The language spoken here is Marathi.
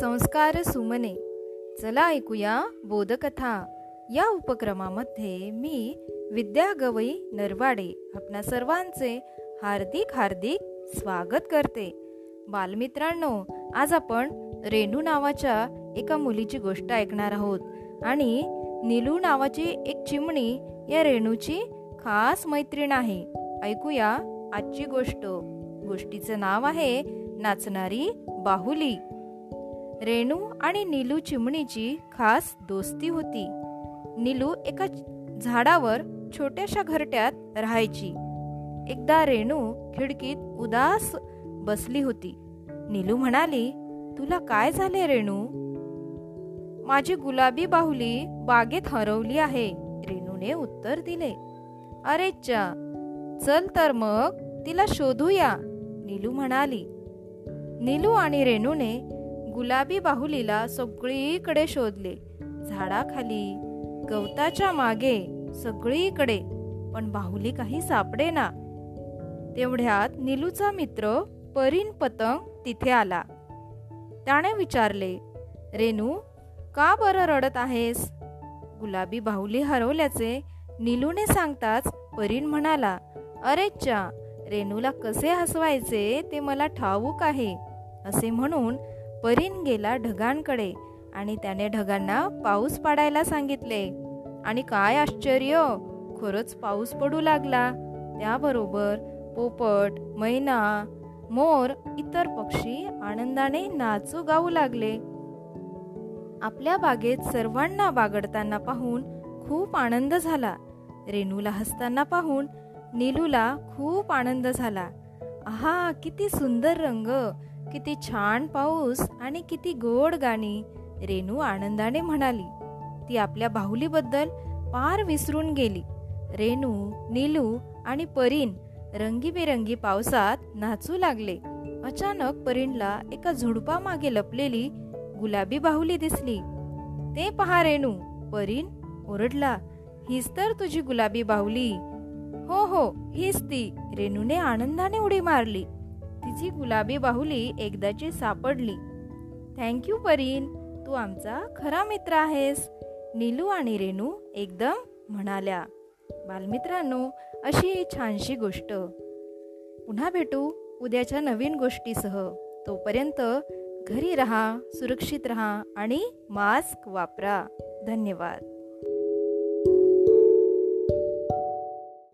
संस्कार सुमने. चला ऐकूया बोधकथा. या उपक्रमामध्ये मी विद्या गवई नरवाडे आपणा सर्वांचे हार्दिक हार्दिक स्वागत करते. बालमित्रांनो आज आपण रेणू नावाच्या एका मुलीची गोष्ट ऐकणार आहोत आणि नीलू नावाची एक चिमणी या रेणूची खास मैत्रीण आहे. ऐकूया आजची गोष्ट. गोष्टीचं नाव आहे नाचणारी बाहुली. रेणू आणि नीलू चिमणीची खास दोस्ती होती. नीलू एका झाडावर छोट्याशा घरट्यात राहायची. एकदा रेणू खिडकीत उदास बसली होती. नीलू म्हणाली तुला काय झाले रेणू? माझी गुलाबी बाहुली बागेत हरवली आहे. रेणूने उत्तर दिले. अरे चा चल तर मग तिला शोधूया. नीलू म्हणाली. नीलू आणि रेणूने गुलाबी बाहुलीला सगळीकडे शोधले. झाडाखाली गवताच्या मागे सगळीकडे. पण बाहुली काही सापडे ना तेवढ्यात निलूचा मित्र परीन पतंग तिथे आला. त्याने विचारले रेणू का बरं रडत आहेस? गुलाबी बाहुली हरवल्याचे निलूने सांगताच परीन म्हणाला अरे चा रेणूला कसे हसवायचे ते मला ठाऊक आहे असे म्हणून परीन गेला ढगांकडे आणि त्याने ढगांना पाऊस पाडायला सांगितले. आणि काय आश्चर्य! खरंच पाऊस पडू लागला. त्याबरोबर पोपट मैना मोर इतर पक्षी आनंदाने नाचू गाऊ लागले. आपल्या बागेत सर्वांना बागडताना पाहून खूप आनंद झाला. रेणूला हसताना पाहून नीलूला खूप आनंद झाला. आहा किती सुंदर रंग! किती छान पाऊस आणि किती गोड गाणी रेणू आनंदाने म्हणाली. ती आपल्या बाहुलीबद्दल पार विसरून गेली. रेणू नीलू आणि परीन रंगीबेरंगी पावसात नाचू लागले. अचानक परीनला एका झुडपामागे लपलेली गुलाबी बाहुली दिसली. ते पहा रेणू परीन ओरडला हीच तर तुझी गुलाबी बाहुली. हो हो हीच ती. रेणूने आनंदाने उडी मारली. तिची गुलाबी बाहुली एकदाची सापडली. थँक्यू परीन. तू आमचा खरा मित्र आहेस. नीलू आणि रेणू एकदम म्हणाल्या. बालमित्रांनो अशी छानशी गोष्ट. पुन्हा भेटू उद्याच्या नवीन गोष्टीसह. तोपर्यंत घरी रहा सुरक्षित रहा आणि मास्क वापरा. धन्यवाद.